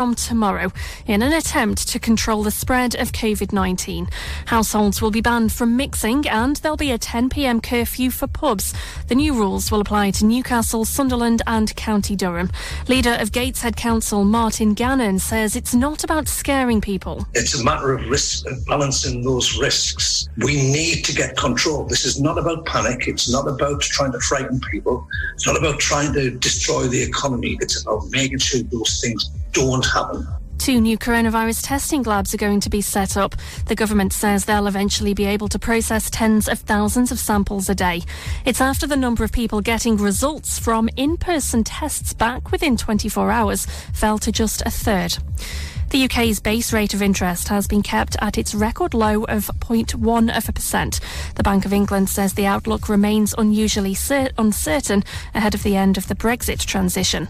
from tomorrow in an attempt to control the spread of COVID 19. Households will be banned from mixing and there'll be a 10 pm curfew for pubs. The new rules will apply to Newcastle, Sunderland, and County Durham. Leader of Gateshead Council, Martin Gannon, says it's not about scaring people. It's a matter of risk and balancing those risks. We need to get control. This is not about panic. It's not about trying to frighten people. It's not about trying to destroy the economy. It's about making sure those things don't happen. Two new coronavirus testing labs are going to be set up. The government says they'll eventually be able to process tens of thousands of samples a day. It's after the number of people getting results from in person tests back within 24 hours fell to just a third. The UK's base rate of interest has been kept at its record low of 0.1 of a percent. The Bank of England says the outlook remains unusually cer- uncertain ahead of the end of the Brexit transition.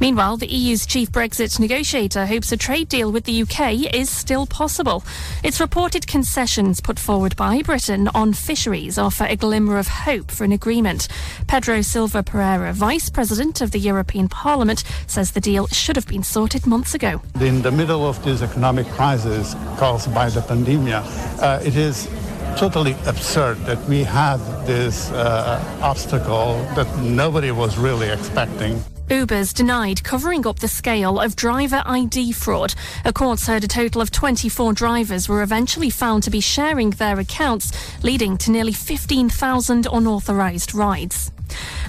Meanwhile, the EU's chief Brexit negotiator hopes a trade deal with the UK is still possible. It's reported concessions put forward by Britain on fisheries offer a glimmer of hope for an agreement. Pedro Silva Pereira, Vice President of the European Parliament, says the deal should have been sorted months ago. In the middle of this economic crisis caused by the pandemic, uh, it is totally absurd that we had this uh, obstacle that nobody was really expecting. Uber's denied covering up the scale of driver ID fraud. A court heard a total of 24 drivers were eventually found to be sharing their accounts, leading to nearly 15,000 unauthorised rides.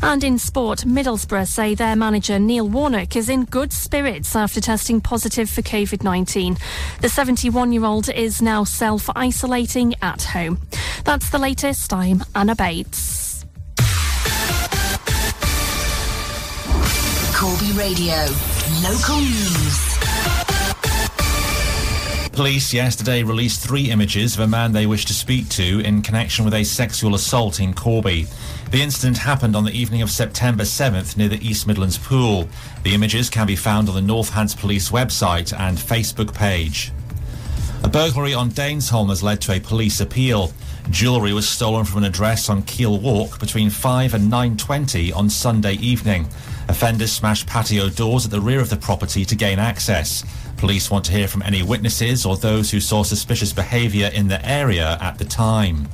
And in sport, Middlesbrough say their manager Neil Warnock is in good spirits after testing positive for COVID 19. The 71 year old is now self isolating at home. That's the latest. I'm Anna Bates. Corby Radio. Local news. Police yesterday released three images of a man they wish to speak to in connection with a sexual assault in Corby. The incident happened on the evening of September 7th near the East Midlands Pool. The images can be found on the Northants Police website and Facebook page. A burglary on Danesholm has led to a police appeal. Jewellery was stolen from an address on Keel Walk between 5 and 9.20 on Sunday evening. Offenders smashed patio doors at the rear of the property to gain access. Police want to hear from any witnesses or those who saw suspicious behaviour in the area at the time.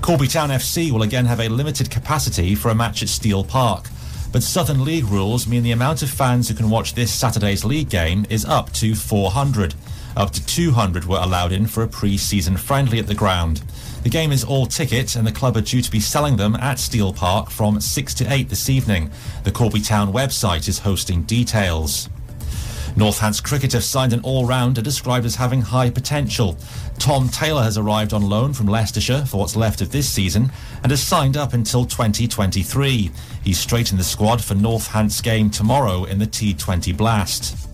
Corby Town FC will again have a limited capacity for a match at Steel Park. But Southern League rules mean the amount of fans who can watch this Saturday's league game is up to 400. Up to 200 were allowed in for a pre-season friendly at the ground. The game is all ticket and the club are due to be selling them at Steel Park from 6 to 8 this evening. The Corby Town website is hosting details. Northants Cricket have signed an all-rounder described as having high potential. Tom Taylor has arrived on loan from Leicestershire for what's left of this season and has signed up until 2023. He's straight in the squad for Northants game tomorrow in the T20 Blast.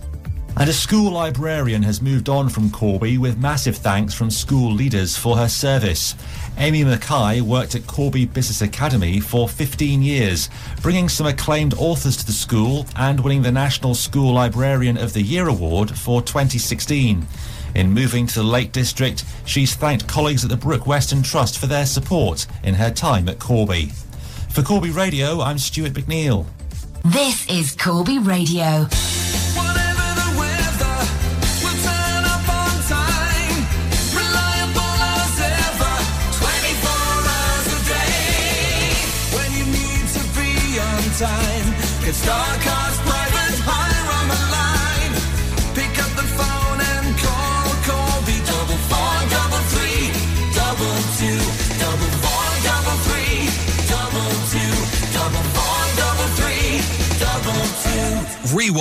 And a school librarian has moved on from Corby with massive thanks from school leaders for her service. Amy Mackay worked at Corby Business Academy for 15 years, bringing some acclaimed authors to the school and winning the National School Librarian of the Year award for 2016. In moving to the Lake District, she's thanked colleagues at the Brooke Weston Trust for their support in her time at Corby. For Corby Radio, I'm Stuart McNeil. This is Corby Radio.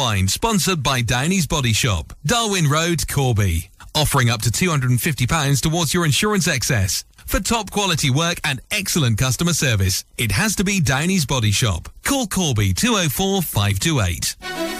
Sponsored by Downey's Body Shop, Darwin Road, Corby. Offering up to £250 towards your insurance excess. For top quality work and excellent customer service, it has to be Downey's Body Shop. Call Corby 204 528.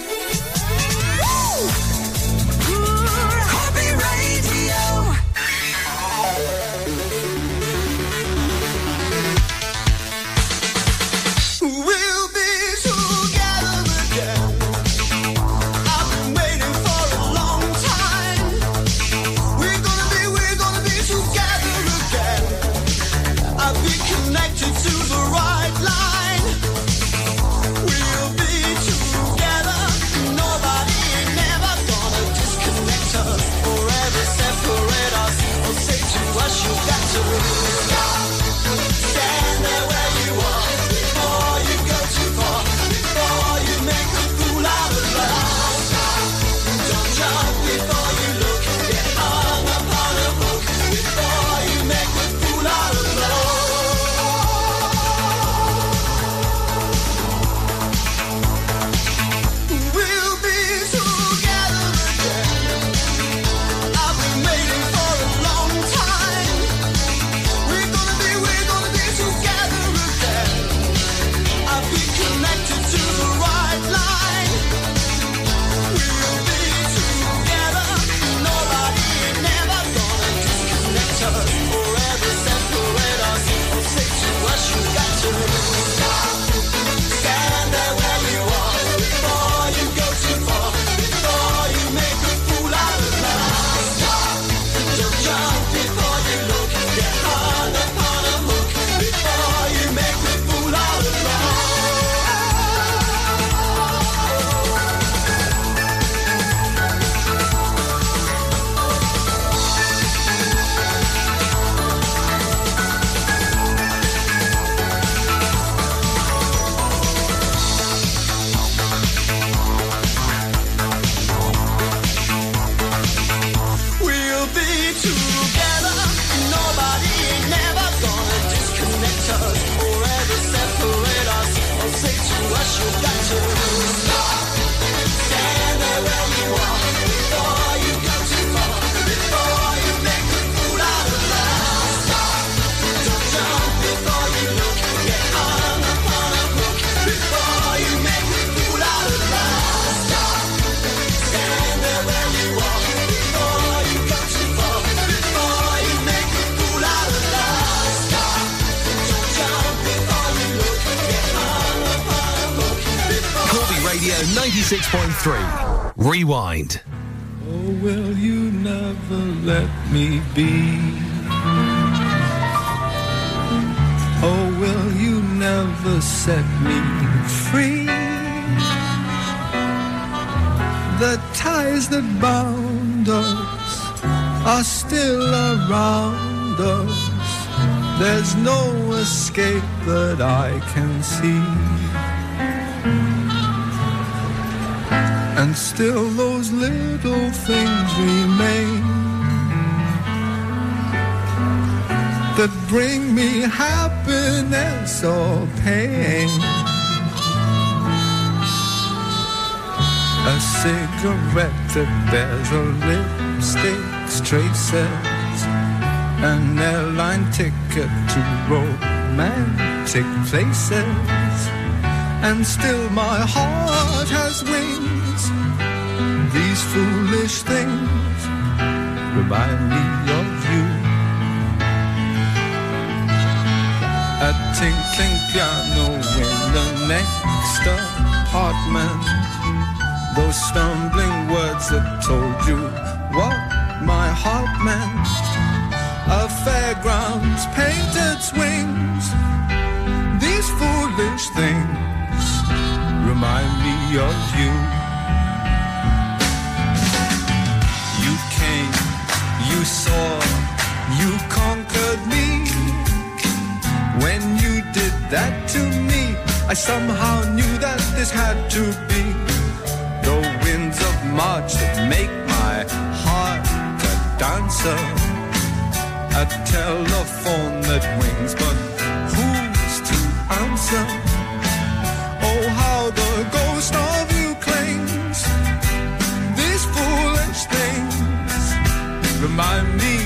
Be? Oh, will you never set me free? The ties that bound us are still around us. There's no escape that I can see. And still those little things remain that bring me happiness or pain. A cigarette that bears a lipstick's traces, an airline ticket to romantic places and still my heart has wings. These foolish things remind me of A tinkling piano in the next apartment. Those stumbling words that told you what my heart meant. A fairground's painted swings. These foolish things remind me of you. You came, you saw, you conquered me. That to me, I somehow knew that this had to be the winds of March that make my heart a dancer. A telephone that rings, but who's to answer? Oh, how the ghost of you clings. These foolish things remind me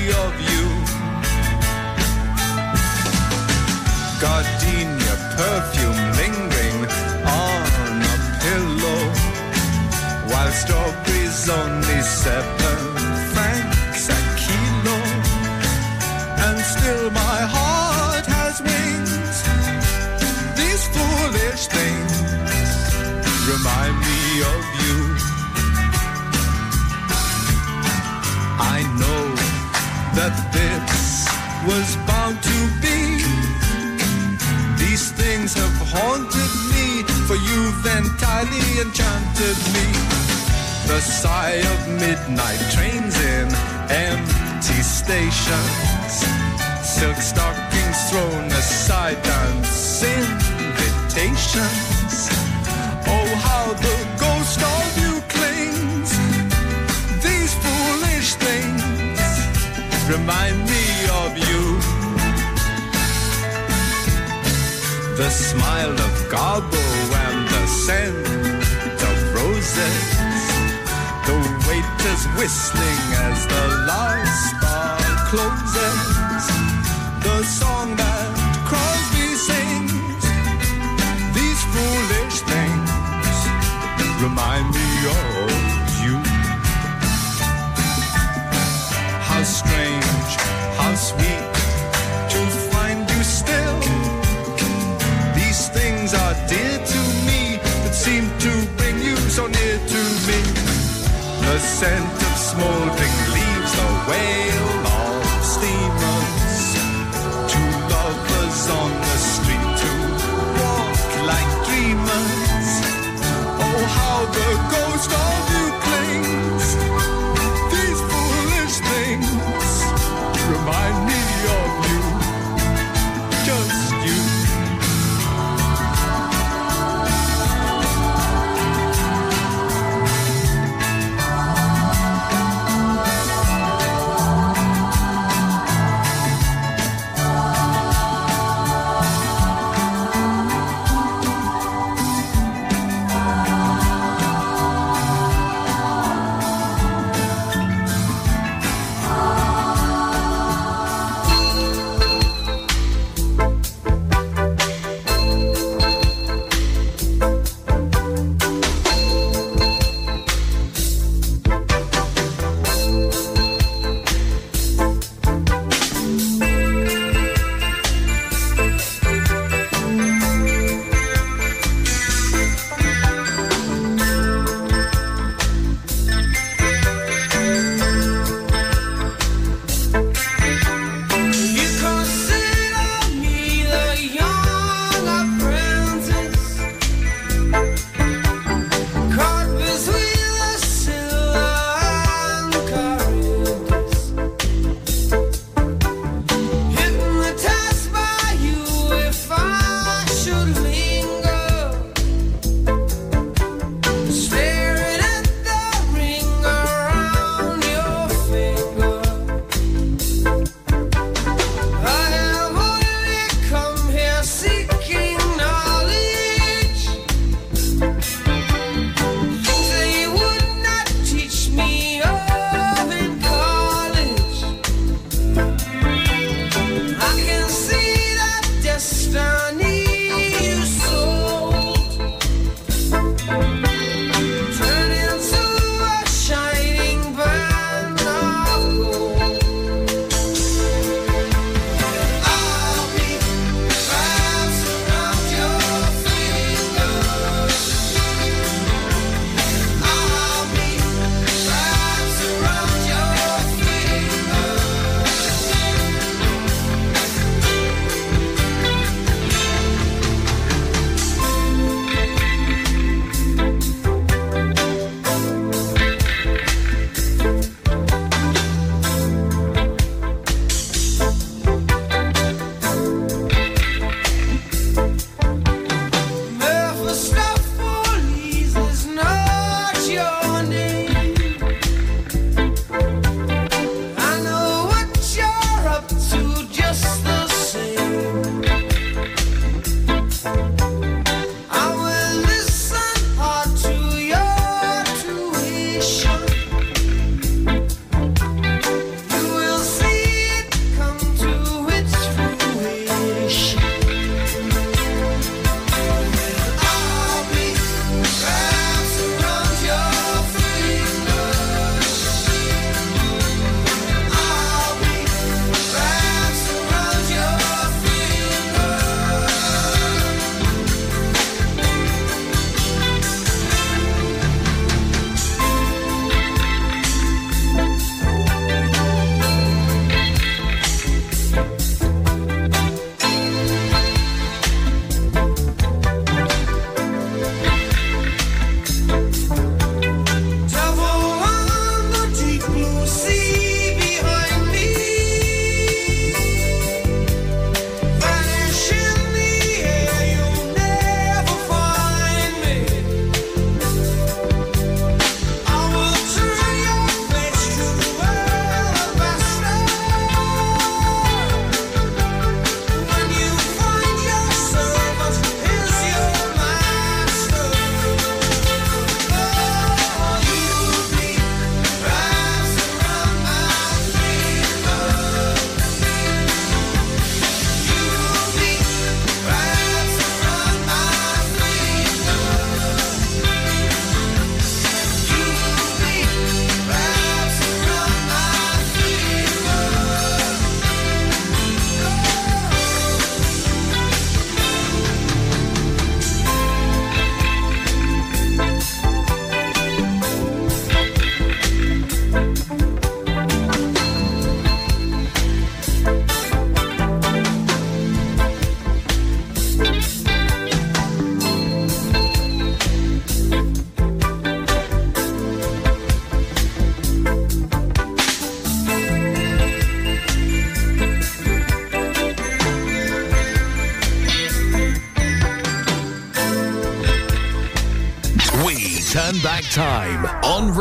enchanted me. The sigh of midnight trains in empty stations, silk stockings thrown aside, dance invitations. Oh, how the ghost of you clings. These foolish things remind me of you. The smile of Garbo and the scent waiters whistling as the last bar closes. The song that Crosby sings. These foolish things remind me of you. How strange, how sweet The scent of smoldering leaves, the wail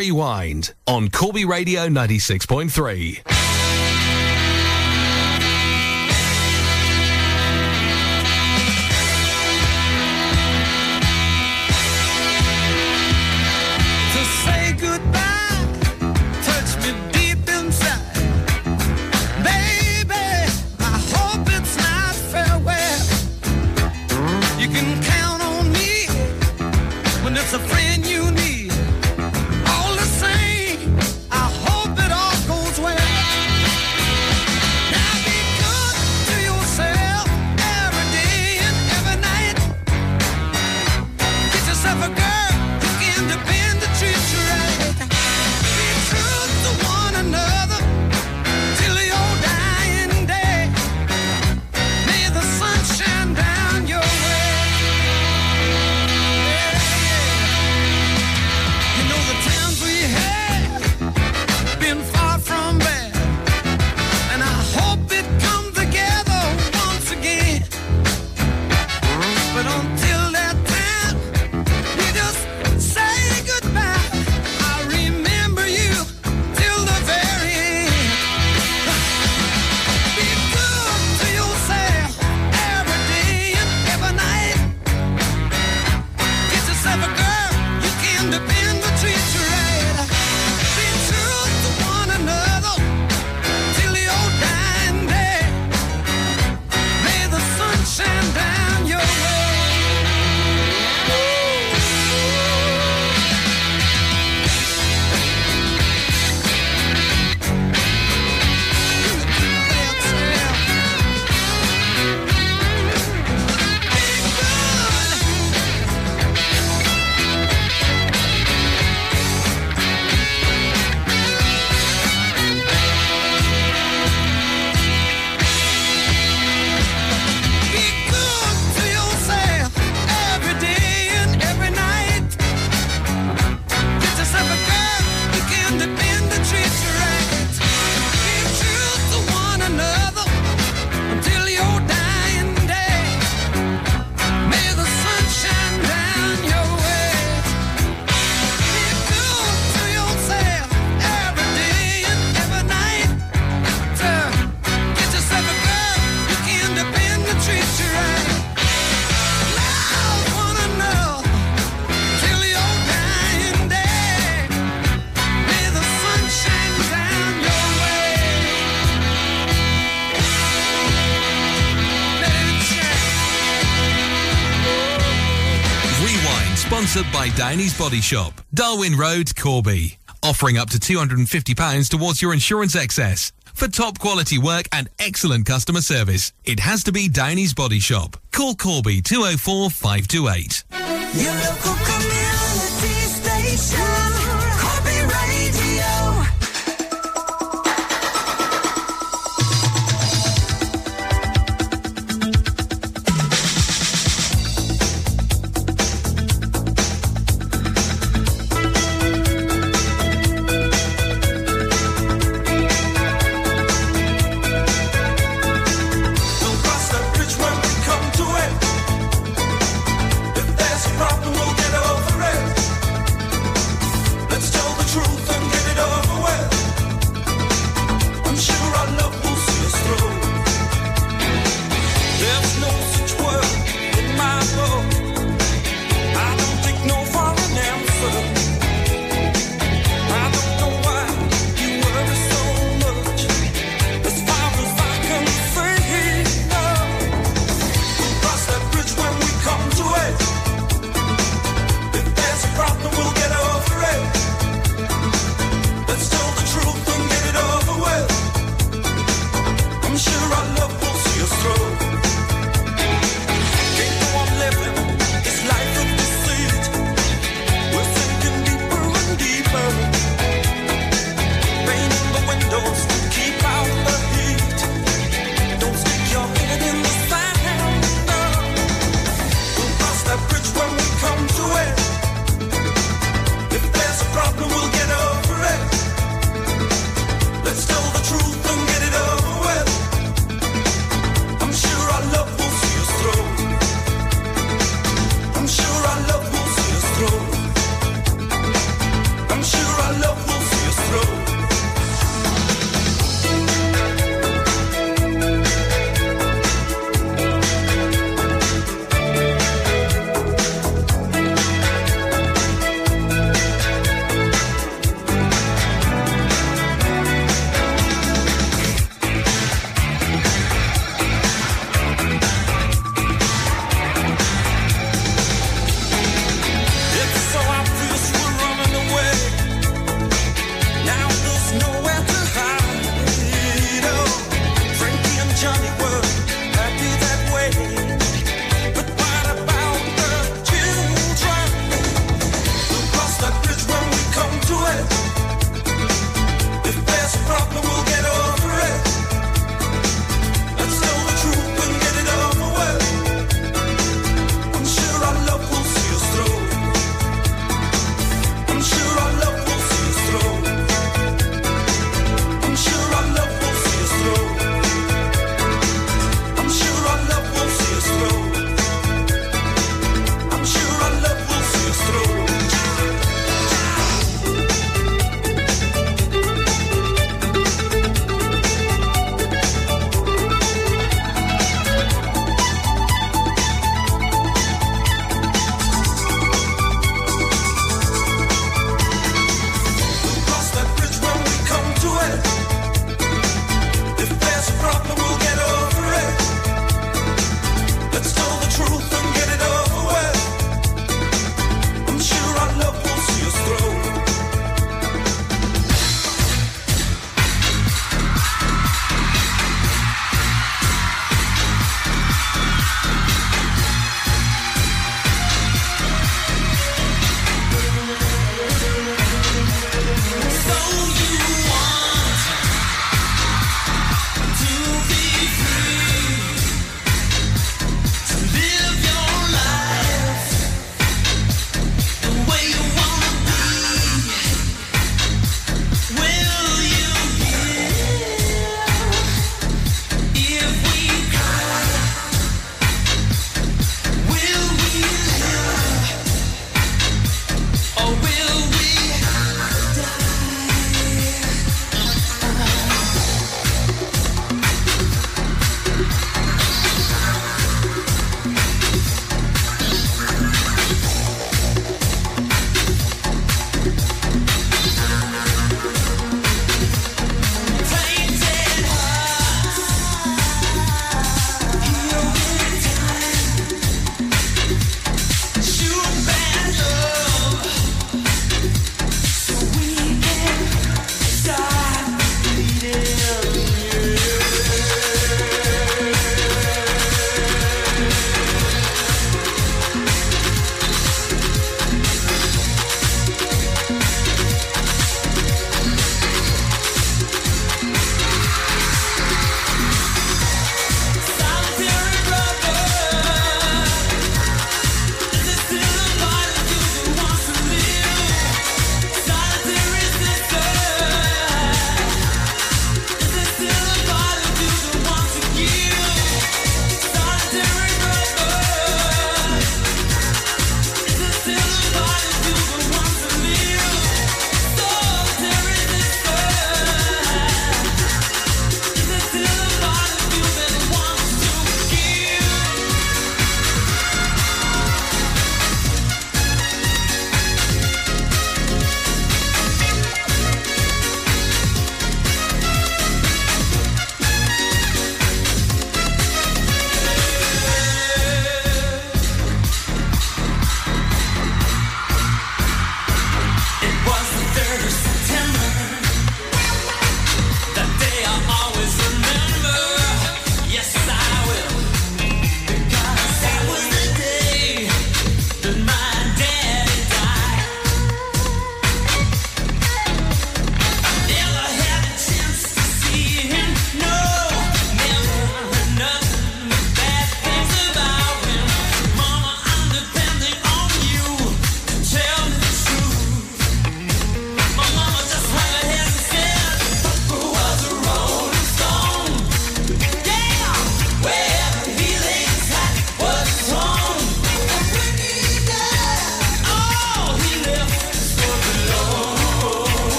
Rewind on Corby Radio 96.3. Downey's Body Shop, Darwin Road, Corby. Offering up to £250 towards your insurance excess. For top quality work and excellent customer service, it has to be Downey's Body Shop. Call Corby 204 528.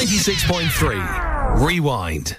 96.3. Rewind.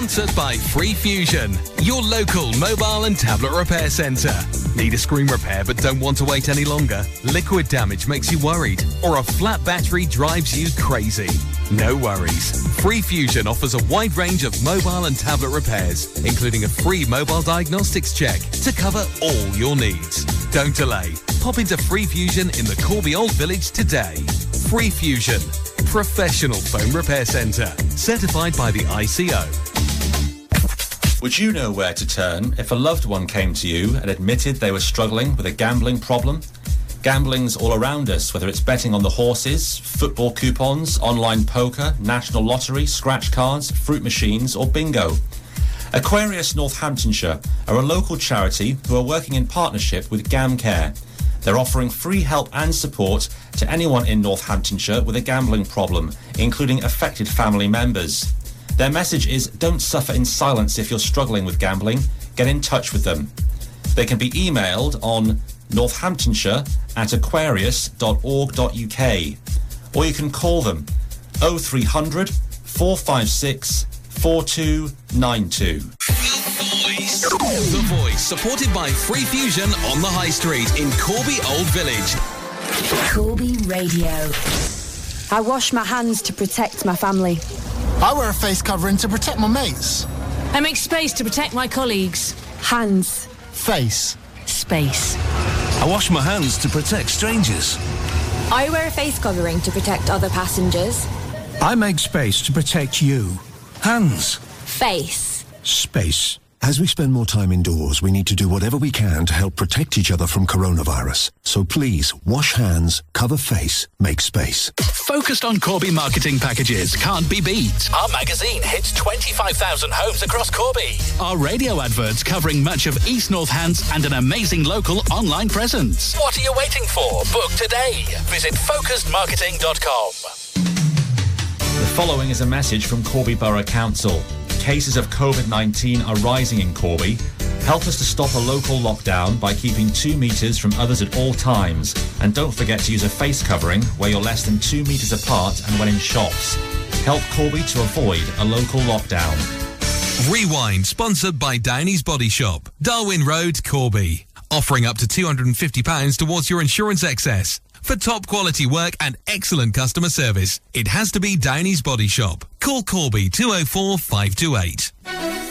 Sponsored by Free Fusion, your local mobile and tablet repair centre. Need a screen repair but don't want to wait any longer? Liquid damage makes you worried, or a flat battery drives you crazy? No worries. Free Fusion offers a wide range of mobile and tablet repairs, including a free mobile diagnostics check to cover all your needs. Don't delay. Pop into Free Fusion in the Corby Old Village today. Free Fusion, professional phone repair centre, certified by the ICO. Would you know where to turn if a loved one came to you and admitted they were struggling with a gambling problem? Gambling's all around us, whether it's betting on the horses, football coupons, online poker, national lottery, scratch cards, fruit machines, or bingo. Aquarius Northamptonshire are a local charity who are working in partnership with GamCare. They're offering free help and support to anyone in Northamptonshire with a gambling problem, including affected family members. Their message is don't suffer in silence if you're struggling with gambling. Get in touch with them. They can be emailed on northamptonshire at aquarius.org.uk or you can call them 0300 456 4292. The Voice, supported by Free Fusion on the High Street in Corby Old Village. Corby Radio. I wash my hands to protect my family. I wear a face covering to protect my mates. I make space to protect my colleagues. Hands. Face. Space. I wash my hands to protect strangers. I wear a face covering to protect other passengers. I make space to protect you. Hands. Face. Space. As we spend more time indoors, we need to do whatever we can to help protect each other from coronavirus. So please, wash hands, cover face, make space. Focused on Corby marketing packages can't be beat. Our magazine hits 25,000 homes across Corby. Our radio adverts covering much of East Northants and an amazing local online presence. What are you waiting for? Book today. Visit focusedmarketing.com. The following is a message from Corby Borough Council. Cases of COVID 19 are rising in Corby. Help us to stop a local lockdown by keeping two metres from others at all times. And don't forget to use a face covering where you're less than two metres apart and when in shops. Help Corby to avoid a local lockdown. Rewind, sponsored by Downey's Body Shop, Darwin Road, Corby. Offering up to £250 towards your insurance excess. For top quality work and excellent customer service, it has to be Downey's Body Shop. Call Corby 204 528.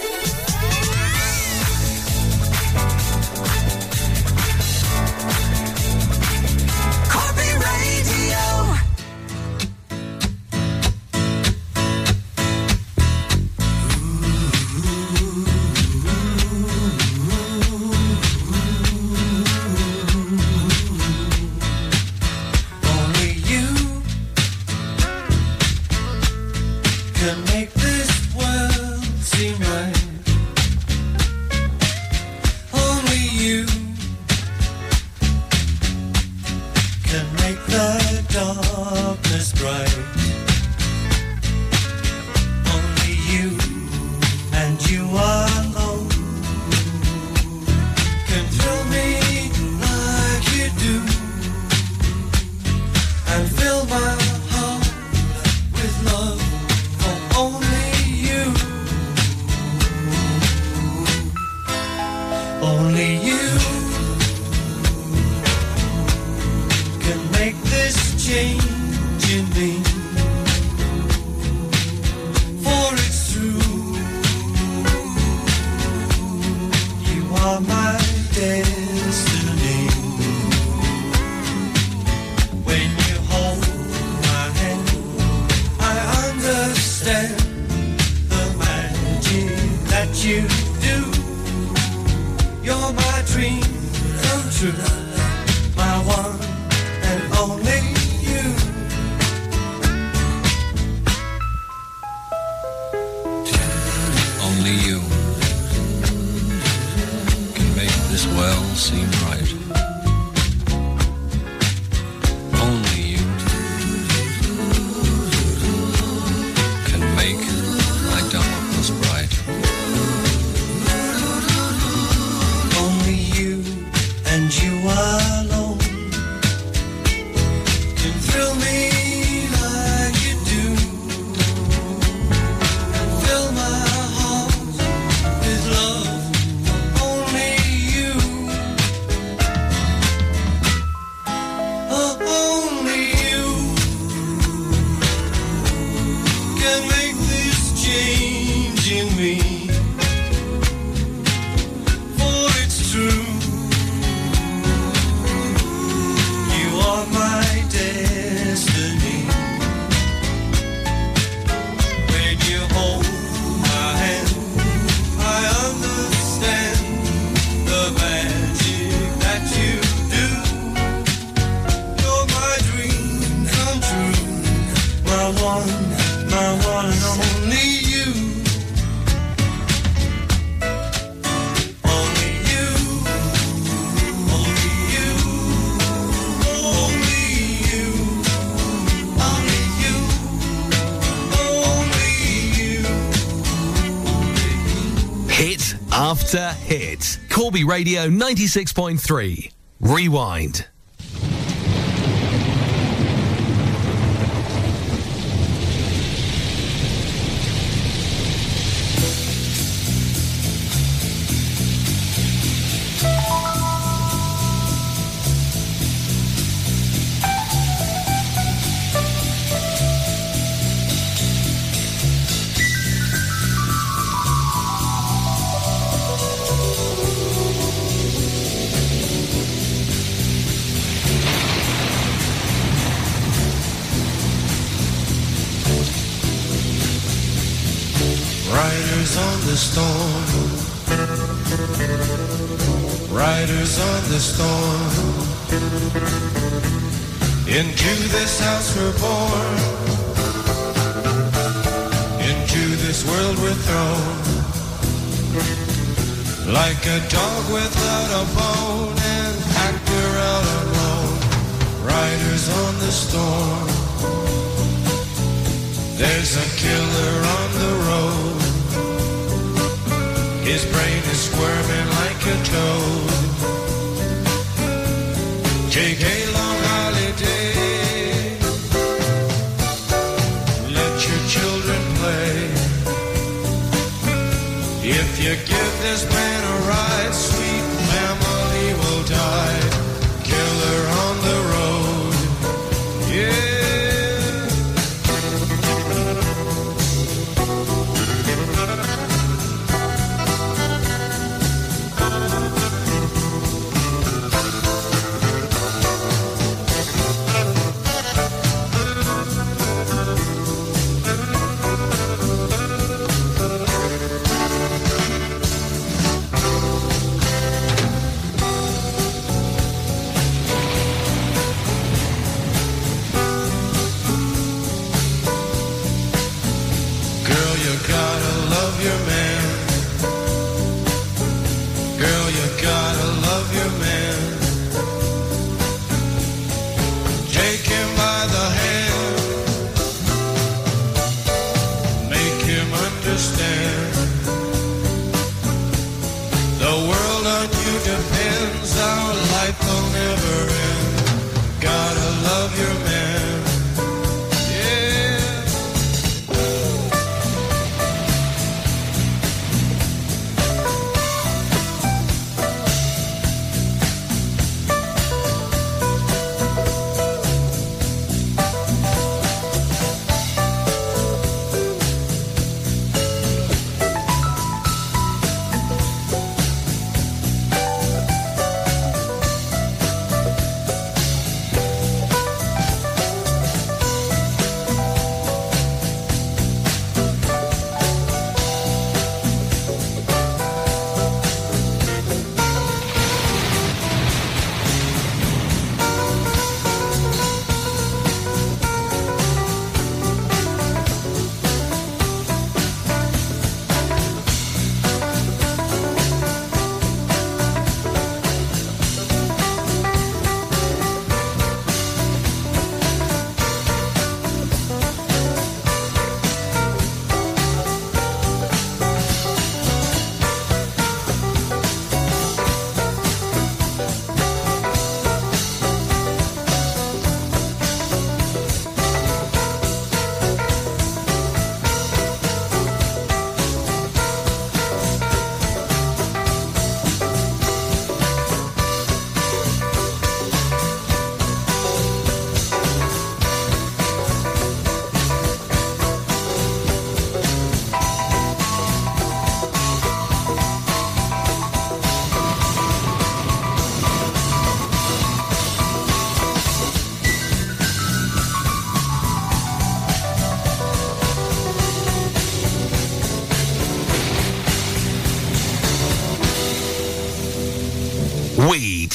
Radio 96.3. Rewind.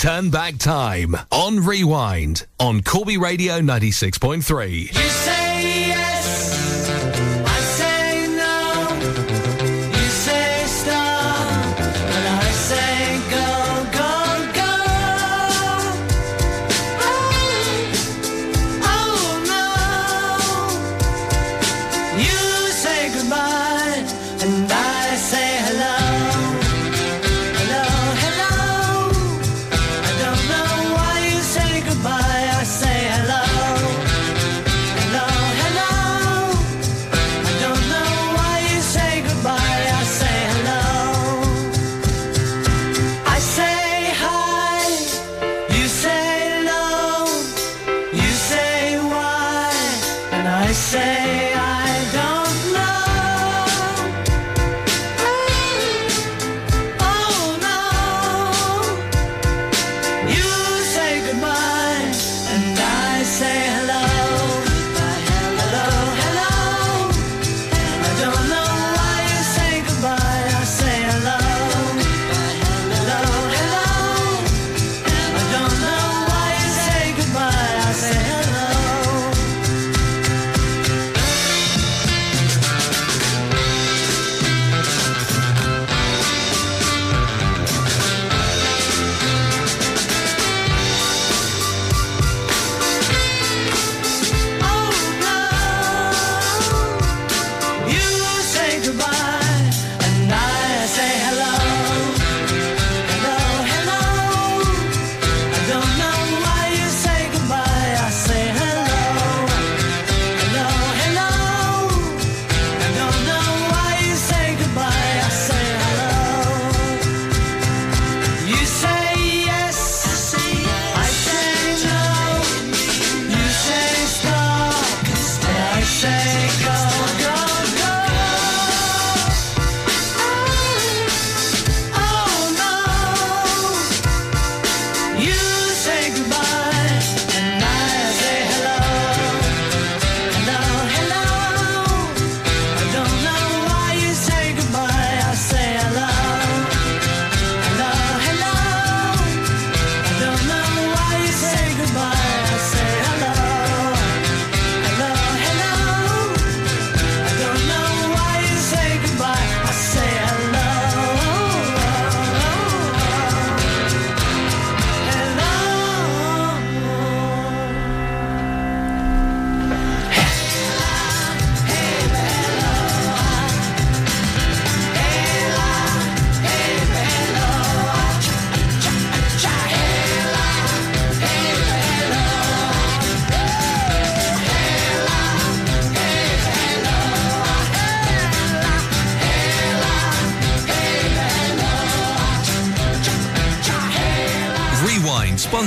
Turn Back Time on Rewind on Corby Radio 96.3.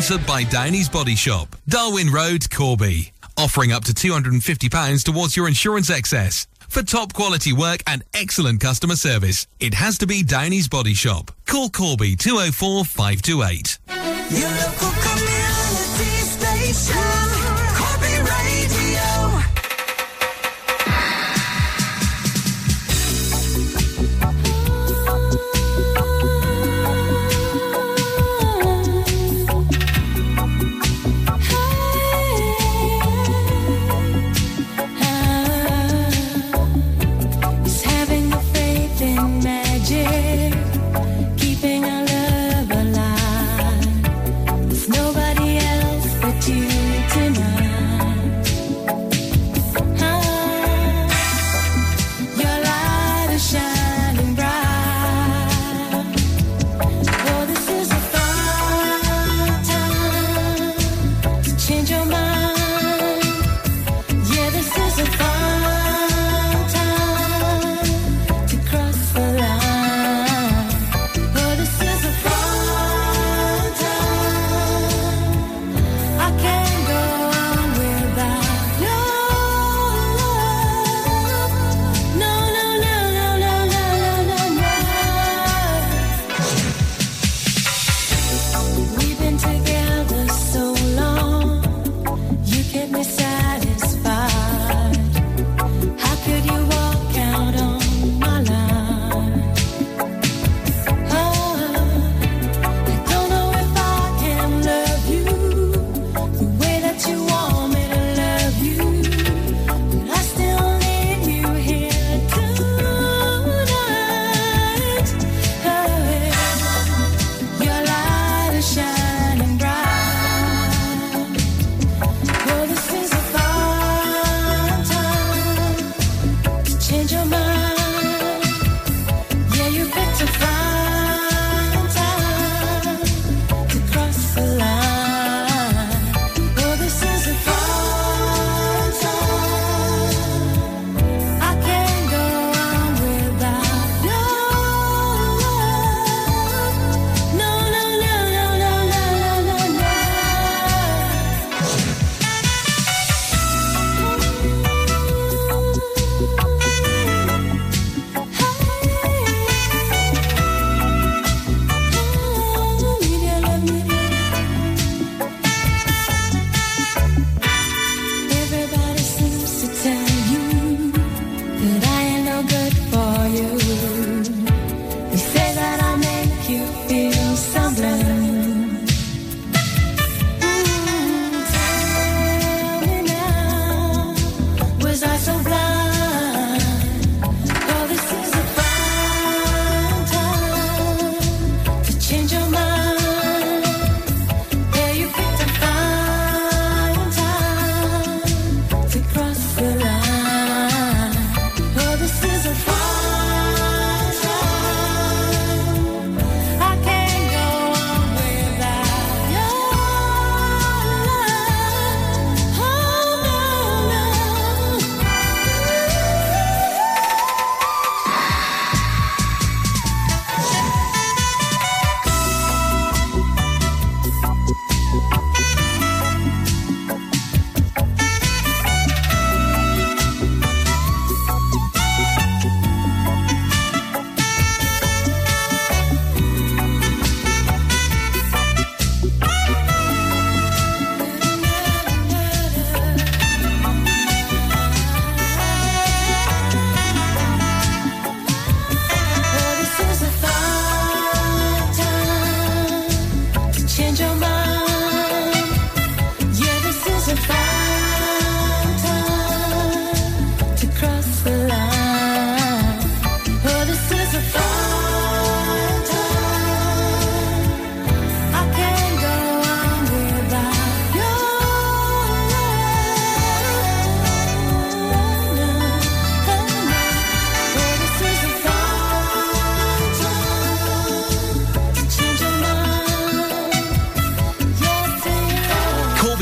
sponsored by Downey's Body Shop, Darwin Road, Corby. Offering up to £250 towards your insurance excess. For top quality work and excellent customer service, it has to be Downey's Body Shop. Call Corby 204 528.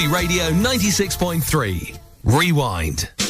Radio 96.3. Rewind.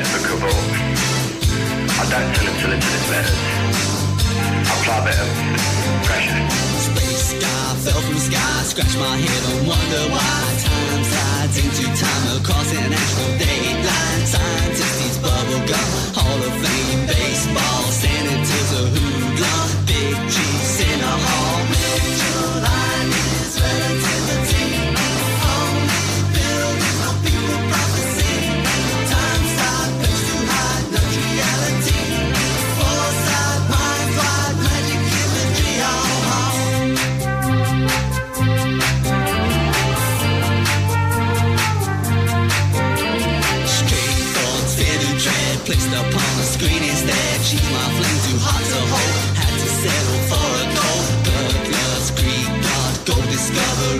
replicable. I don't tell him solicited letters. I apply better pressure. Space sky fell from sky, scratch my head and wonder why. Time slides into time across an actual dateline. Scientists eat bubblegum, Hall of Fame baseball, senators a who discover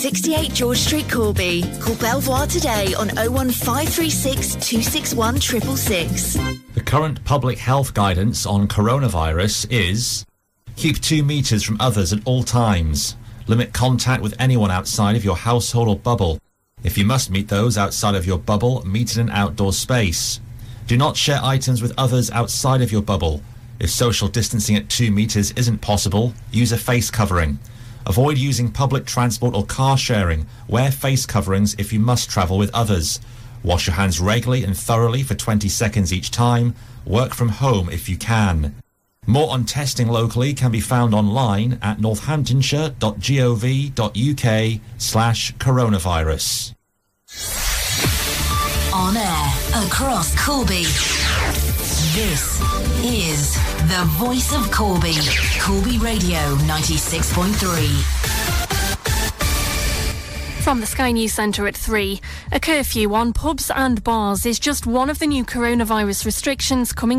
68 George Street, Corby. Call Belvoir today on 01536 261 The current public health guidance on coronavirus is keep two metres from others at all times. Limit contact with anyone outside of your household or bubble. If you must meet those outside of your bubble, meet in an outdoor space. Do not share items with others outside of your bubble. If social distancing at 2 metres isn't possible, use a face covering. Avoid using public transport or car sharing. Wear face coverings if you must travel with others. Wash your hands regularly and thoroughly for 20 seconds each time. Work from home if you can. More on testing locally can be found online at northamptonshire.gov.uk slash coronavirus. On air across Corby. This is the voice of Corby. Corby Radio 96.3. From the Sky News Centre at 3, a curfew on pubs and bars is just one of the new coronavirus restrictions coming